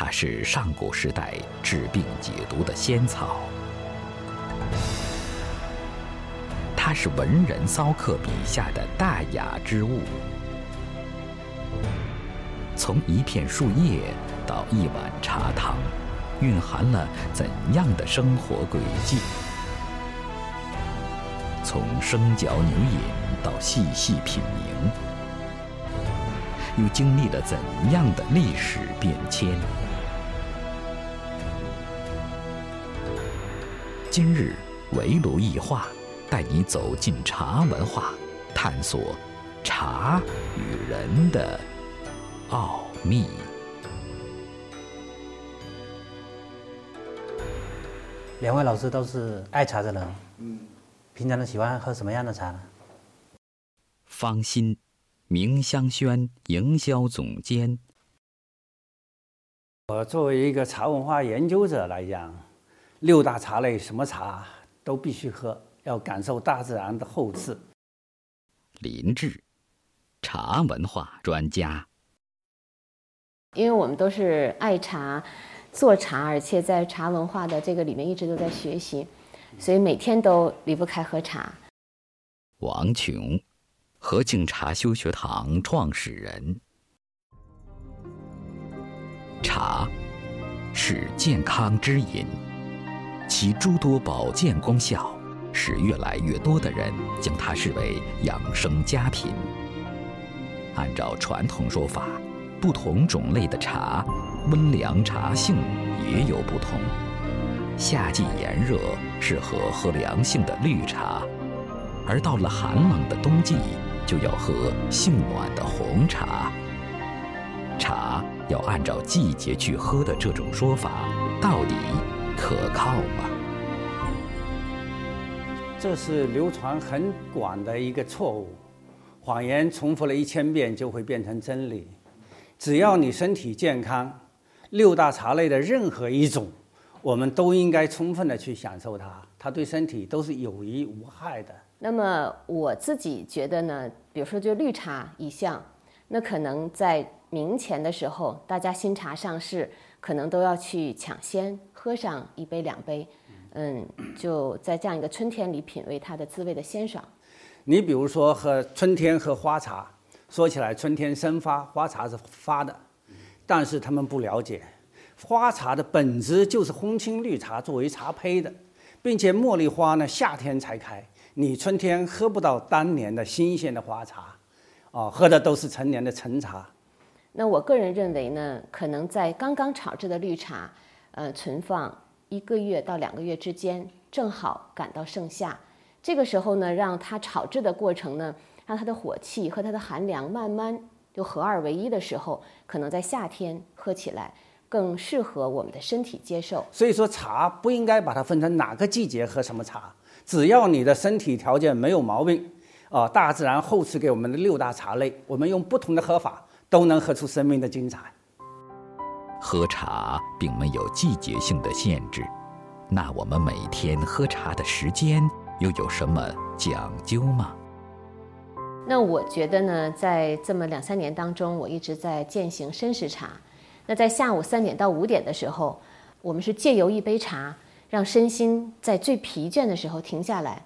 它是上古时代治病解毒的仙草，它是文人骚客笔下的大雅之物。从一片树叶到一碗茶汤，蕴含了怎样的生活轨迹？从生嚼牛饮到细细品茗，又经历了怎样的历史变迁？今日围炉一话，带你走进茶文化，探索茶与人的奥秘。两位老师都是爱茶的人，嗯，平常都喜欢喝什么样的茶呢？方心，明香轩营销总监。我作为一个茶文化研究者来讲，六大茶类什么茶都必须喝，要感受大自然的厚赐。林志，茶文化专家。因为我们都是爱茶。做茶，而且在茶文化的这个里面一直都在学习，所以每天都离不开喝茶。王琼，和敬茶修学堂创始人。茶是健康之饮，其诸多保健功效，使越来越多的人将它视为养生佳品。按照传统说法。不同种类的茶，温凉茶性也有不同。夏季炎热，适合喝凉性的绿茶；而到了寒冷的冬季，就要喝性暖的红茶。茶要按照季节去喝的这种说法，到底可靠吗？这是流传很广的一个错误。谎言重复了一千遍，就会变成真理。只要你身体健康，六大茶类的任何一种，我们都应该充分的去享受它，它对身体都是有益无害的。那么我自己觉得呢，比如说就绿茶一项，那可能在明前的时候，大家新茶上市，可能都要去抢先喝上一杯两杯，嗯，就在这样一个春天里品味它的滋味的鲜爽。你比如说喝春天喝花茶。说起来，春天生发，花茶是发的，但是他们不了解，花茶的本质就是烘青绿茶作为茶胚的，并且茉莉花呢夏天才开，你春天喝不到当年的新鲜的花茶，哦，喝的都是陈年的陈茶。那我个人认为呢，可能在刚刚炒制的绿茶，呃，存放一个月到两个月之间，正好赶到盛夏，这个时候呢，让它炒制的过程呢。让它的火气和它的寒凉慢慢就合二为一的时候，可能在夏天喝起来更适合我们的身体接受。所以说，茶不应该把它分成哪个季节喝什么茶，只要你的身体条件没有毛病，啊，大自然厚赐给我们的六大茶类，我们用不同的喝法都能喝出生命的精彩。喝茶并没有季节性的限制，那我们每天喝茶的时间又有什么讲究吗？那我觉得呢，在这么两三年当中，我一直在践行申时茶。那在下午三点到五点的时候，我们是借由一杯茶，让身心在最疲倦的时候停下来，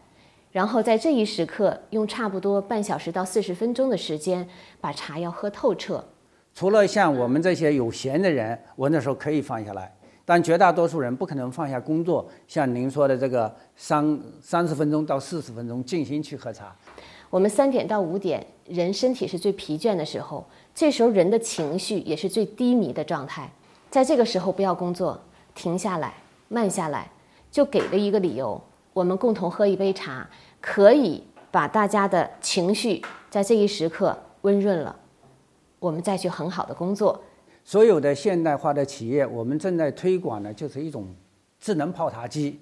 然后在这一时刻，用差不多半小时到四十分钟的时间，把茶要喝透彻。除了像我们这些有闲的人，我那时候可以放下来，但绝大多数人不可能放下工作，像您说的这个三三十分钟到四十分钟静心去喝茶。我们三点到五点，人身体是最疲倦的时候，这时候人的情绪也是最低迷的状态。在这个时候，不要工作，停下来，慢下来，就给了一个理由，我们共同喝一杯茶，可以把大家的情绪在这一时刻温润了，我们再去很好的工作。所有的现代化的企业，我们正在推广的就是一种智能泡茶机。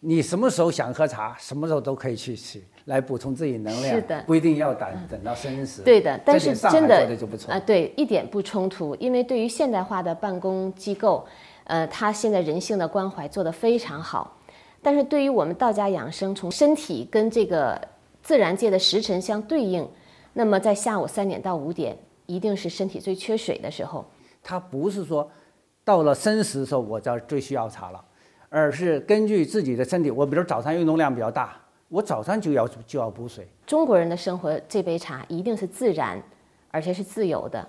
你什么时候想喝茶，什么时候都可以去取来补充自己能量，是的，不一定要等等到生时。对的，但是真的啊，对，一点不冲突。因为对于现代化的办公机构，呃，他现在人性的关怀做得非常好。但是对于我们道家养生，从身体跟这个自然界的时辰相对应，那么在下午三点到五点，一定是身体最缺水的时候。它不是说到了申时的时候，我这最需要茶了，而是根据自己的身体，我比如早上运动量比较大，我早上就要就要补水。中国人的生活，这杯茶一定是自然，而且是自由的。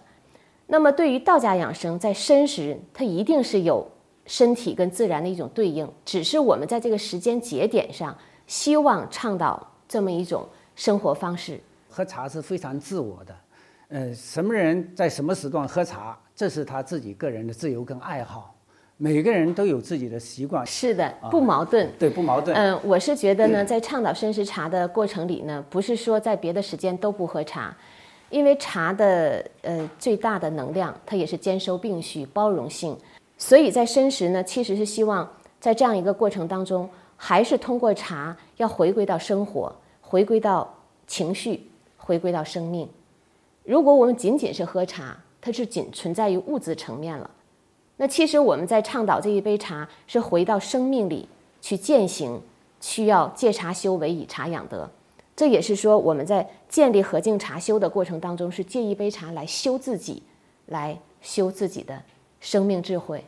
那么对于道家养生，在申时，它一定是有身体跟自然的一种对应，只是我们在这个时间节点上，希望倡导这么一种生活方式。喝茶是非常自我的，呃，什么人在什么时段喝茶，这是他自己个人的自由跟爱好。每个人都有自己的习惯，是的，不矛盾。对，不矛盾。嗯，我是觉得呢，在倡导生食茶的过程里呢，不是说在别的时间都不喝茶，因为茶的呃最大的能量，它也是兼收并蓄、包容性，所以在申时呢，其实是希望在这样一个过程当中，还是通过茶要回归到生活，回归到情绪。回归到生命，如果我们仅仅是喝茶，它是仅存在于物质层面了。那其实我们在倡导这一杯茶，是回到生命里去践行，需要借茶修为，以茶养德。这也是说我们在建立和敬茶修的过程当中，是借一杯茶来修自己，来修自己的生命智慧。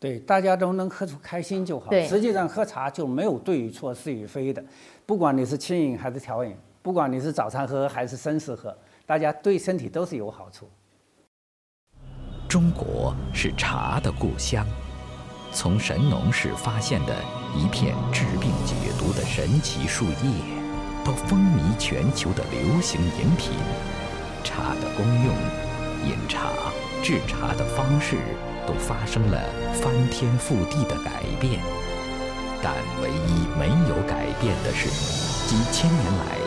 对，大家都能喝出开心就好。实际上喝茶就没有对与错、是与非的，不管你是轻饮还是调饮。不管你是早餐喝还是生时喝，大家对身体都是有好处。中国是茶的故乡，从神农氏发现的一片治病解毒的神奇树叶，到风靡全球的流行饮品，茶的功用、饮茶、制茶的方式都发生了翻天覆地的改变。但唯一没有改变的是，几千年来。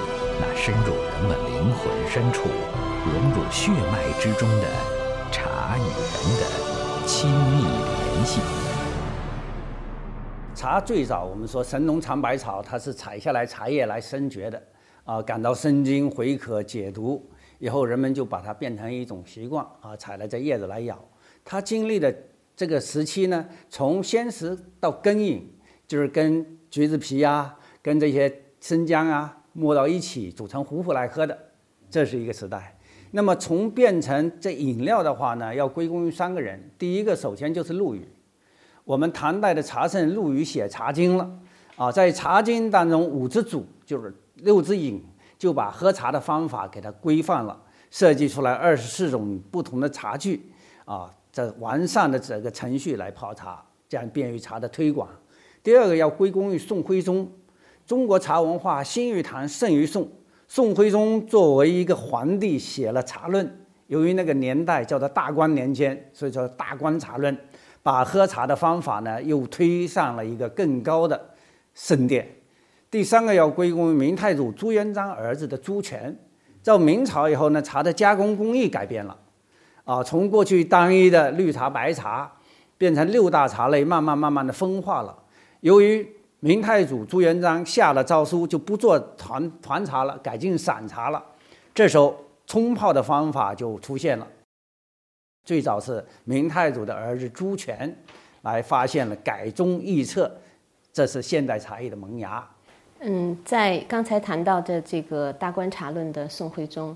那深入人们灵魂深处、融入血脉之中的茶与人的亲密联系。茶最早，我们说神农尝百草，它是采下来茶叶来生嚼的，啊，感到生津回渴、解毒，以后人们就把它变成一种习惯，啊，采了这叶子来咬。它经历的这个时期呢，从鲜食到根饮，就是跟橘子皮啊，跟这些生姜啊。磨到一起煮成糊糊来喝的，这是一个时代。那么从变成这饮料的话呢，要归功于三个人。第一个，首先就是陆羽。我们唐代的茶圣陆羽写《茶经》了啊，在《茶经》当中五之祖就是六之饮，就把喝茶的方法给它规范了，设计出来二十四种不同的茶具啊，这完善的整个程序来泡茶，这样便于茶的推广。第二个要归功于宋徽宗。中国茶文化兴于唐，盛于宋。宋徽宗作为一个皇帝写了《茶论》，由于那个年代叫做大观年间，所以说《大观茶论》，把喝茶的方法呢又推上了一个更高的圣殿。第三个要归功于明太祖朱元璋儿子的朱权。到明朝以后呢，茶的加工工艺改变了，啊，从过去单一的绿茶、白茶，变成六大茶类，慢慢慢慢的分化了。由于明太祖朱元璋下了诏书，就不做团团茶了，改进散茶了。这时候冲泡的方法就出现了。最早是明太祖的儿子朱权来发现了改中易策，这是现代茶艺的萌芽。嗯，在刚才谈到的这个《大观茶论》的宋徽宗，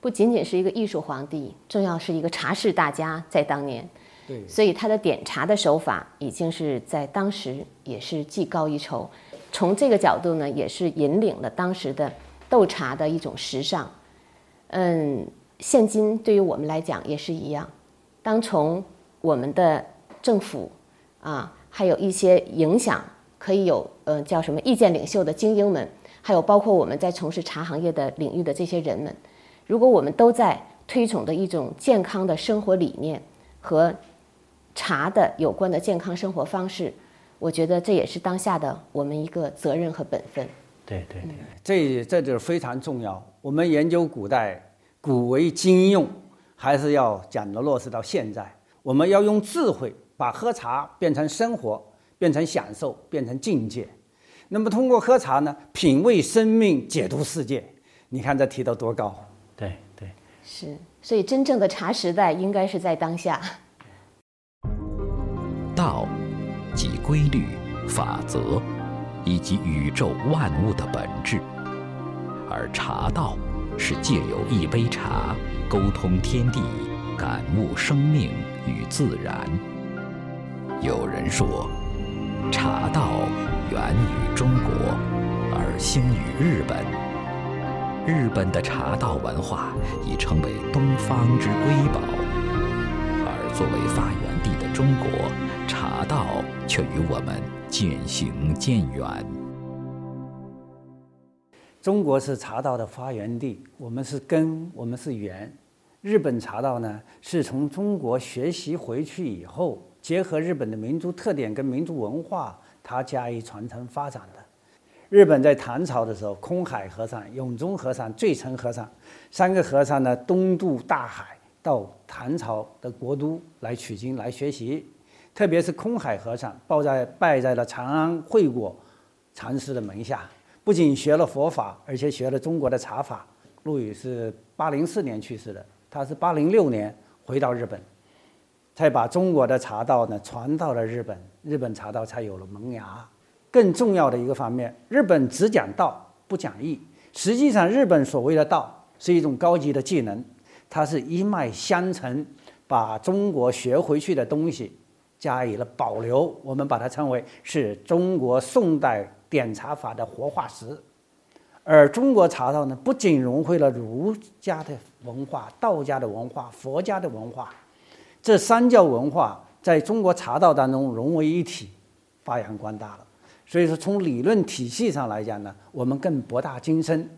不仅仅是一个艺术皇帝，重要是一个茶事大家，在当年。对所以他的点茶的手法已经是在当时也是技高一筹，从这个角度呢，也是引领了当时的斗茶的一种时尚。嗯，现今对于我们来讲也是一样。当从我们的政府啊，还有一些影响可以有呃叫什么意见领袖的精英们，还有包括我们在从事茶行业的领域的这些人们，如果我们都在推崇的一种健康的生活理念和。茶的有关的健康生活方式，我觉得这也是当下的我们一个责任和本分。对对对，这这就是非常重要。我们研究古代古为今用，还是要讲的落实到现在。我们要用智慧把喝茶变成生活，变成享受，变成境界。那么通过喝茶呢，品味生命，解读世界。你看这提到多高？对对，是。所以真正的茶时代应该是在当下。道，即规律、法则，以及宇宙万物的本质；而茶道，是借由一杯茶，沟通天地，感悟生命与自然。有人说，茶道源于中国，而兴于日本。日本的茶道文化已成为东方之瑰宝，而作为发源地的中国，茶道却与我们渐行渐远。中国是茶道的发源地，我们是根，我们是源。日本茶道呢，是从中国学习回去以后，结合日本的民族特点跟民族文化，它加以传承发展的。日本在唐朝的时候，空海和尚、永宗和尚、最澄和尚三个和尚呢，东渡大海到唐朝的国都来取经来学习。特别是空海和尚，拜在拜在了长安惠果禅师的门下，不仅学了佛法，而且学了中国的茶法。陆羽是八零四年去世的。他是八零六年回到日本，才把中国的茶道呢传到了日本，日本茶道才有了萌芽。更重要的一个方面，日本只讲道不讲义。实际上，日本所谓的道是一种高级的技能，它是一脉相承，把中国学回去的东西加以了保留。我们把它称为是中国宋代点茶法的活化石。而中国茶道呢，不仅融汇了儒家的文化、道家的文化、佛家的文化，这三教文化在中国茶道当中融为一体，发扬光大了。所以说，从理论体系上来讲呢，我们更博大精深。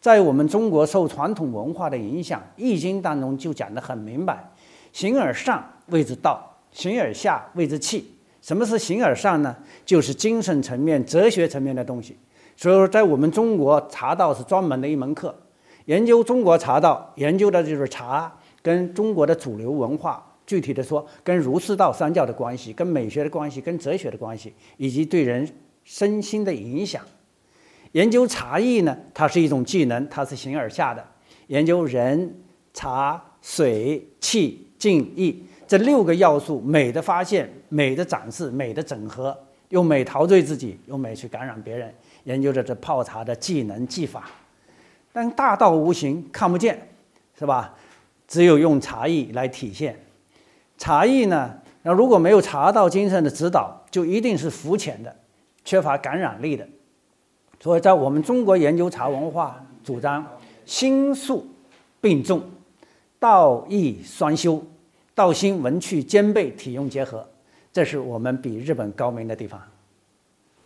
在我们中国受传统文化的影响，《易经》当中就讲得很明白：形而上谓之道，形而下谓之气。什么是形而上呢？就是精神层面、哲学层面的东西。所以说，在我们中国茶道是专门的一门课，研究中国茶道，研究的就是茶跟中国的主流文化，具体的说，跟儒释道三教的关系，跟美学的关系，跟哲学的关系，以及对人身心的影响。研究茶艺呢，它是一种技能，它是形而下的。研究人、茶、水、气、静、意这六个要素，美的发现，美的展示，美的整合，用美陶醉自己，用美去感染别人。研究着这泡茶的技能技法，但大道无形，看不见，是吧？只有用茶艺来体现。茶艺呢，那如果没有茶道精神的指导，就一定是肤浅的，缺乏感染力的。所以在我们中国研究茶文化，主张心术并重，道义双修，道心文趣兼备，体用结合，这是我们比日本高明的地方。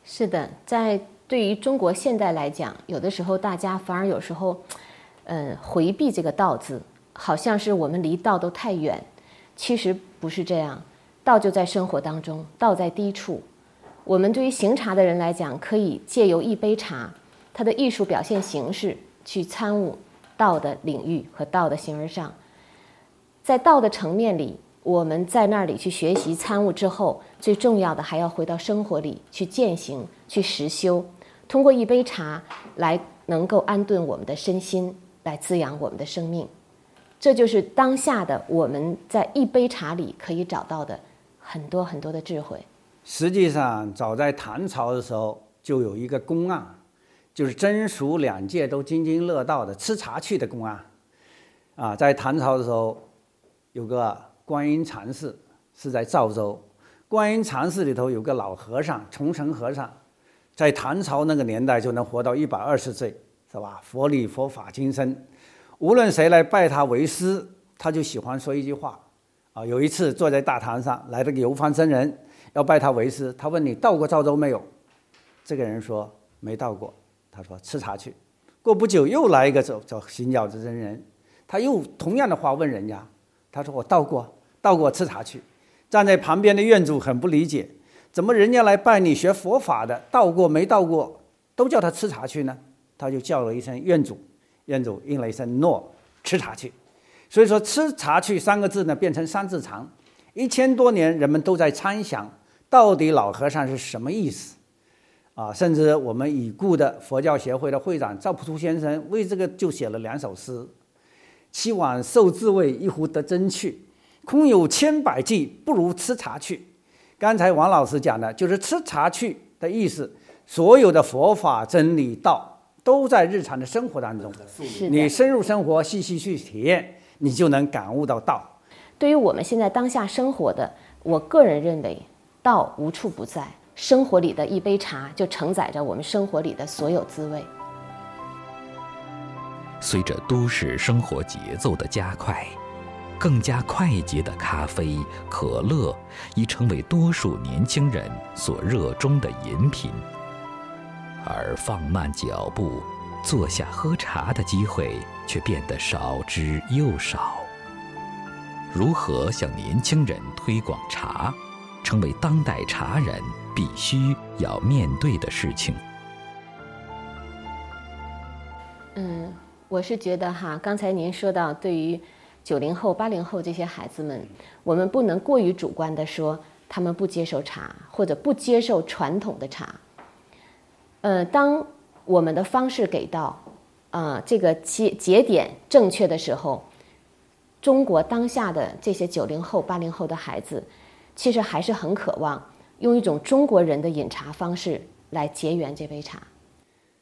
是的，在。对于中国现代来讲，有的时候大家反而有时候，嗯，回避这个“道”字，好像是我们离道都太远。其实不是这样，道就在生活当中，道在低处。我们对于行茶的人来讲，可以借由一杯茶，它的艺术表现形式，去参悟道的领域和道的形而上。在道的层面里，我们在那里去学习参悟之后，最重要的还要回到生活里去践行、去实修。通过一杯茶来能够安顿我们的身心，来滋养我们的生命，这就是当下的我们在一杯茶里可以找到的很多很多的智慧。实际上，早在唐朝的时候就有一个公案，就是真俗两界都津津乐道的吃茶去的公案。啊，在唐朝的时候，有个观音禅寺是在赵州，观音禅寺里头有个老和尚，重绳和尚。在唐朝那个年代就能活到一百二十岁，是吧？佛理佛法精深，无论谁来拜他为师，他就喜欢说一句话。啊，有一次坐在大堂上，来了个游方僧人，要拜他为师。他问你到过赵州没有？这个人说没到过。他说吃茶去。过不久又来一个走走行脚的僧人，他又同样的话问人家。他说我到过，到过吃茶去。站在旁边的院主很不理解。怎么人家来拜你学佛法的，到过没到过，都叫他吃茶去呢？他就叫了一声院主，院主应了一声诺，吃茶去。所以说“吃茶去”三个字呢，变成三字长。一千多年，人们都在参想，到底老和尚是什么意思？啊，甚至我们已故的佛教协会的会长赵朴初先生为这个就写了两首诗：“七碗受滋味，一壶得真趣。空有千百计，不如吃茶去。”刚才王老师讲的就是吃茶去的意思，所有的佛法真理道都在日常的生活当中。你深入生活，细细去体验，你就能感悟到道。对于我们现在当下生活的，我个人认为，道无处不在，生活里的一杯茶就承载着我们生活里的所有滋味。随着都市生活节奏的加快，更加快捷的咖啡、可乐已成为多数年轻人所热衷的饮品，而放慢脚步，坐下喝茶的机会却变得少之又少。如何向年轻人推广茶？成为当代茶人必须要面对的事情。嗯，我是觉得哈，刚才您说到对于九零后、八零后这些孩子们，我们不能过于主观的说他们不接受茶或者不接受传统的茶。呃，当我们的方式给到啊这个节节点正确的时候，中国当下的这些九零后、八零后的孩子。其实还是很渴望用一种中国人的饮茶方式来结缘这杯茶。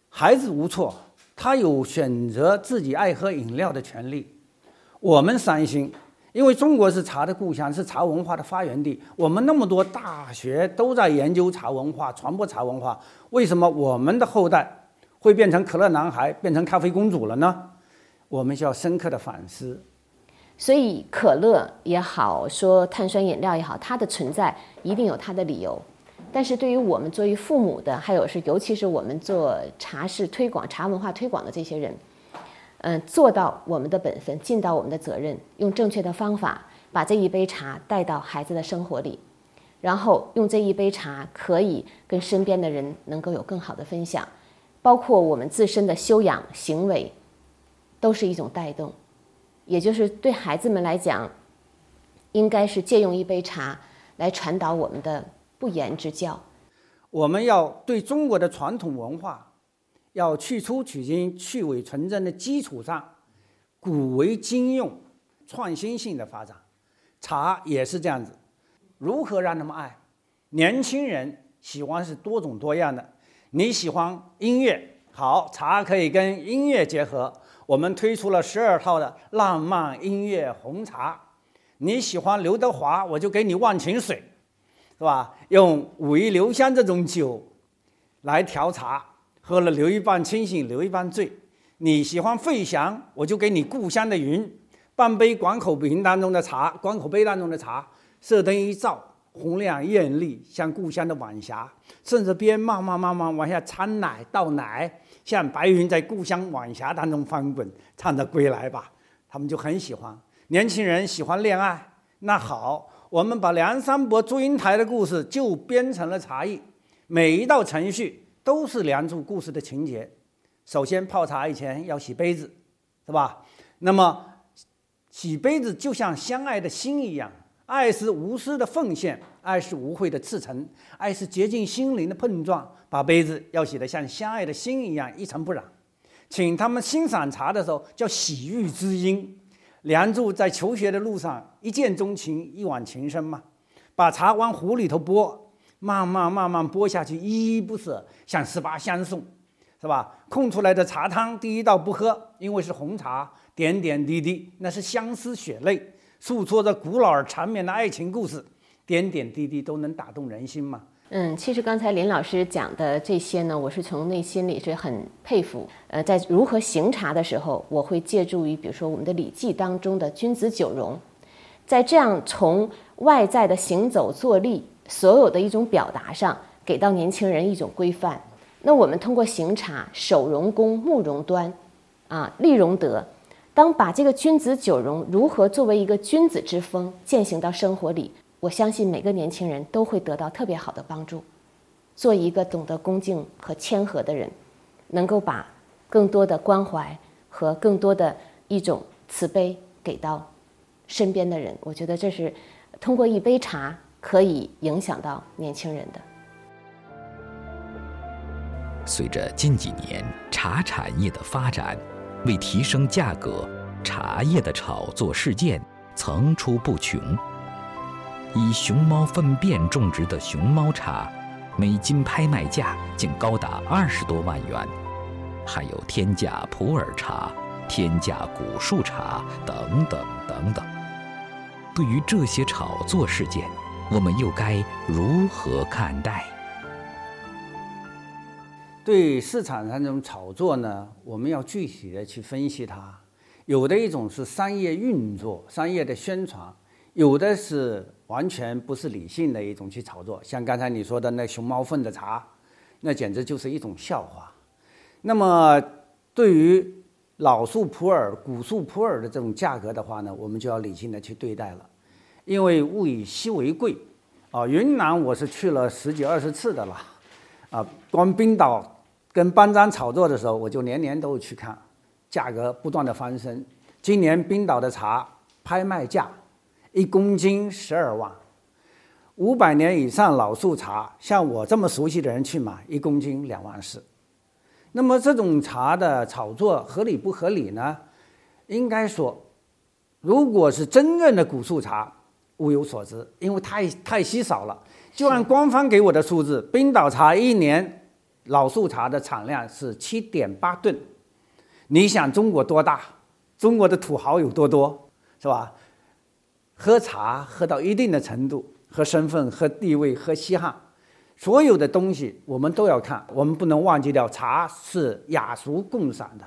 孩子无错，他有选择自己爱喝饮料的权利。我们三星，因为中国是茶的故乡，是茶文化的发源地。我们那么多大学都在研究茶文化、传播茶文化，为什么我们的后代会变成可乐男孩、变成咖啡公主了呢？我们需要深刻的反思。所以，可乐也好，说碳酸饮料也好，它的存在一定有它的理由。但是，对于我们作为父母的，还有是尤其是我们做茶事推广、茶文化推广的这些人，嗯，做到我们的本分，尽到我们的责任，用正确的方法把这一杯茶带到孩子的生活里，然后用这一杯茶可以跟身边的人能够有更好的分享，包括我们自身的修养行为，都是一种带动。也就是对孩子们来讲，应该是借用一杯茶来传导我们的不言之教。我们要对中国的传统文化，要去粗取精、去伪存真的基础上，古为今用，创新性的发展。茶也是这样子，如何让他们爱？年轻人喜欢是多种多样的。你喜欢音乐，好，茶可以跟音乐结合。我们推出了十二套的浪漫音乐红茶，你喜欢刘德华，我就给你忘情水，是吧？用武夷留香这种酒来调茶，喝了留一半清醒，留一半醉。你喜欢费翔，我就给你故乡的云，半杯广口瓶当中的茶，广口杯当中的茶，射灯一照，红亮艳丽，像故乡的晚霞，顺着边慢慢慢慢往下掺奶倒奶。像白云在故乡晚霞当中翻滚，唱着归来吧，他们就很喜欢。年轻人喜欢恋爱，那好，我们把梁山伯祝英台的故事就编成了茶艺，每一道程序都是梁祝故事的情节。首先泡茶以前要洗杯子，是吧？那么洗杯子就像相爱的心一样，爱是无私的奉献，爱是无悔的赤诚，爱是洁净心灵的碰撞。把杯子要洗得像相爱的心一样一尘不染，请他们欣赏茶的时候叫洗浴之音。梁祝在求学的路上一见钟情，一往情深嘛。把茶往壶里头拨，慢慢慢慢拨下去，依依不舍，像十八相送，是吧？空出来的茶汤第一道不喝，因为是红茶，点点滴滴那是相思血泪，诉说着古老而缠绵的爱情故事，点点滴滴都能打动人心嘛。嗯，其实刚才林老师讲的这些呢，我是从内心里是很佩服。呃，在如何行茶的时候，我会借助于比如说我们的《礼记》当中的君子九容，在这样从外在的行走坐立所有的一种表达上，给到年轻人一种规范。那我们通过行茶，手容弓，目容端，啊，立容德，当把这个君子九容如何作为一个君子之风践行到生活里。我相信每个年轻人都会得到特别好的帮助，做一个懂得恭敬和谦和的人，能够把更多的关怀和更多的一种慈悲给到身边的人。我觉得这是通过一杯茶可以影响到年轻人的。随着近几年茶产业的发展，为提升价格，茶叶的炒作事件层出不穷。以熊猫粪便种植的熊猫茶，每斤拍卖价竟高达二十多万元；还有天价普洱茶、天价古树茶等等等等。对于这些炒作事件，我们又该如何看待？对市场上这种炒作呢，我们要具体的去分析它。有的一种是商业运作、商业的宣传，有的是完全不是理性的一种去炒作。像刚才你说的那熊猫粪的茶，那简直就是一种笑话。那么，对于老树普洱、古树普洱的这种价格的话呢，我们就要理性的去对待了。因为物以稀为贵，啊，云南我是去了十几二十次的了，啊，光冰岛跟班章炒作的时候，我就年年都去看，价格不断的翻身。今年冰岛的茶拍卖价一公斤十二万，五百年以上老树茶，像我这么熟悉的人去买，一公斤两万四。那么这种茶的炒作合理不合理呢？应该说，如果是真正的古树茶。物有所值，因为太太稀少了。就按官方给我的数字，冰岛茶一年老树茶的产量是七点八吨。你想中国多大？中国的土豪有多多，是吧？喝茶喝到一定的程度，喝身份、喝地位、喝稀罕，所有的东西我们都要看。我们不能忘记掉，茶是雅俗共赏的，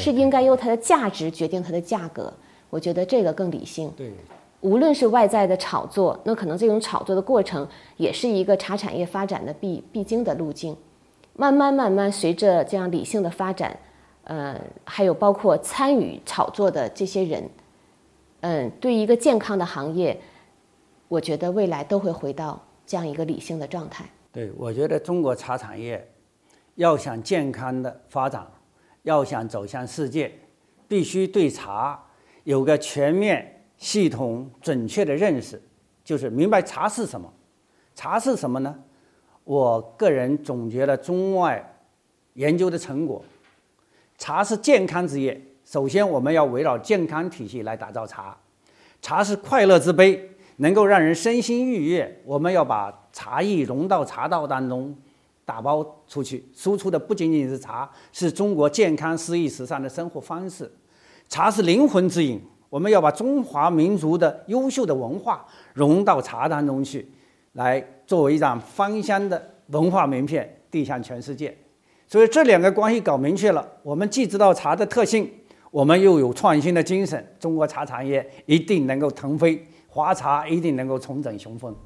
是应该由它的价值决定它的价格。我觉得这个更理性。对。无论是外在的炒作，那可能这种炒作的过程也是一个茶产业发展的必必经的路径。慢慢慢慢，随着这样理性的发展，呃，还有包括参与炒作的这些人，嗯，对一个健康的行业，我觉得未来都会回到这样一个理性的状态。对，我觉得中国茶产业要想健康的发展，要想走向世界，必须对茶有个全面。系统准确的认识，就是明白茶是什么。茶是什么呢？我个人总结了中外研究的成果。茶是健康之业。首先，我们要围绕健康体系来打造茶。茶是快乐之杯，能够让人身心愉悦。我们要把茶艺融到茶道当中，打包出去，输出的不仅仅是茶，是中国健康、诗意、时尚的生活方式。茶是灵魂之饮。我们要把中华民族的优秀的文化融到茶当中去，来作为一张芳香的文化名片递向全世界。所以这两个关系搞明确了，我们既知道茶的特性，我们又有创新的精神，中国茶产业一定能够腾飞，华茶一定能够重整雄风。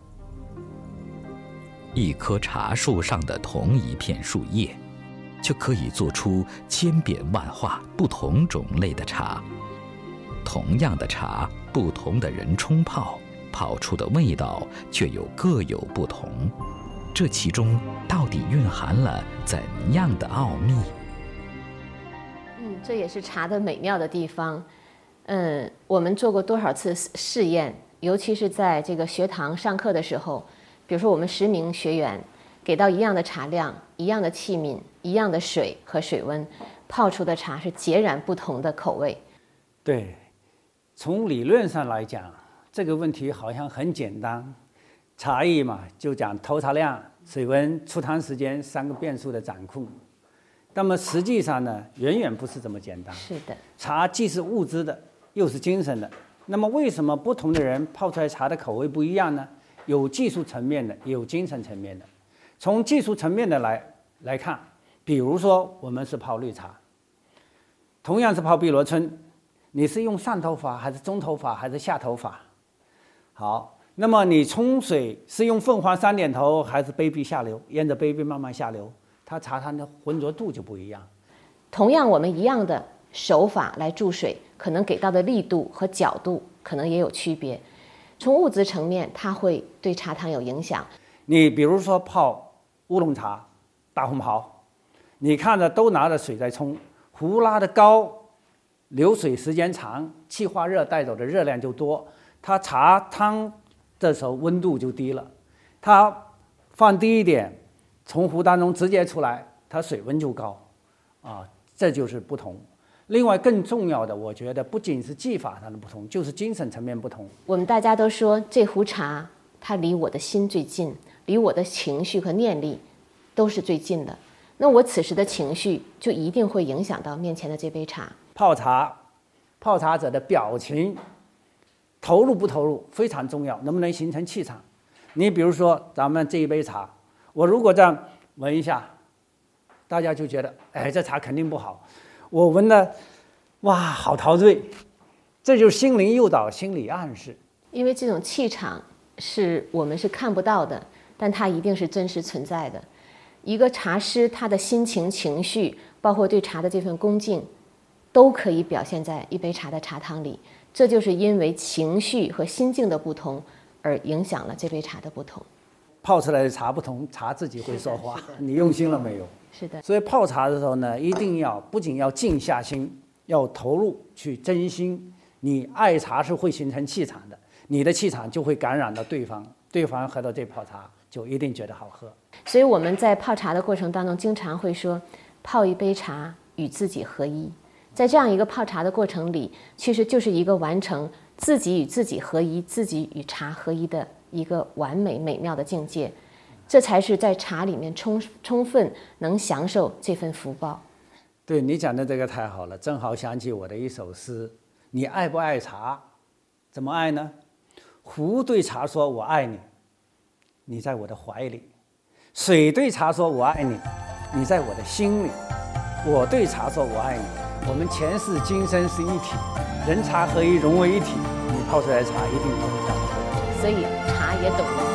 一棵茶树上的同一片树叶，就可以做出千变万化、不同种类的茶。同样的茶，不同的人冲泡，泡出的味道却又各有不同。这其中到底蕴含了怎样的奥秘？嗯，这也是茶的美妙的地方。嗯，我们做过多少次试验，尤其是在这个学堂上课的时候，比如说我们十名学员给到一样的茶量、一样的器皿、一样的水和水温，泡出的茶是截然不同的口味。对。从理论上来讲，这个问题好像很简单，茶艺嘛，就讲投茶量、水温、出汤时间三个变数的掌控。那么实际上呢，远远不是这么简单。是的，茶既是物质的，又是精神的。那么为什么不同的人泡出来茶的口味不一样呢？有技术层面的，也有精神层面的。从技术层面的来来看，比如说我们是泡绿茶，同样是泡碧螺春。你是用上头法还是中头法还是下头法？好，那么你冲水是用凤凰三点头还是杯壁下流？沿着杯壁慢慢下流，它茶汤的浑浊度就不一样。同样，我们一样的手法来注水，可能给到的力度和角度可能也有区别。从物质层面，它会对茶汤有影响。你比如说泡乌龙茶、大红袍，你看着都拿着水在冲，壶拉的高。流水时间长，气化热带走的热量就多，它茶汤的时候温度就低了。它放低一点，从壶当中直接出来，它水温就高，啊，这就是不同。另外更重要的，我觉得不仅是技法上的不同，就是精神层面不同。我们大家都说这壶茶，它离我的心最近，离我的情绪和念力都是最近的。那我此时的情绪就一定会影响到面前的这杯茶。泡茶，泡茶者的表情投入不投入非常重要，能不能形成气场？你比如说咱们这一杯茶，我如果这样闻一下，大家就觉得，哎，这茶肯定不好。我闻了，哇，好陶醉，这就是心灵诱导、心理暗示。因为这种气场是我们是看不到的，但它一定是真实存在的。一个茶师他的心情、情绪，包括对茶的这份恭敬，都可以表现在一杯茶的茶汤里。这就是因为情绪和心境的不同，而影响了这杯茶的不同。泡出来的茶不同，茶自己会说话。你用心了没有？是的。所以泡茶的时候呢，一定要不仅要静下心，要投入去真心。你爱茶是会形成气场的，你的气场就会感染到对方，对方喝到这泡茶就一定觉得好喝。所以我们在泡茶的过程当中，经常会说，泡一杯茶与自己合一。在这样一个泡茶的过程里，其实就是一个完成自己与自己合一、自己与茶合一的一个完美美妙的境界。这才是在茶里面充充分能享受这份福报。对你讲的这个太好了，正好想起我的一首诗：你爱不爱茶？怎么爱呢？壶对茶说：“我爱你，你在我的怀里；水对茶说：我爱你，你在我的心里；我对茶说：我爱你。我们前世今生是一体，人茶合一，融为一体。你泡出来的茶一定不会这样所以茶也懂。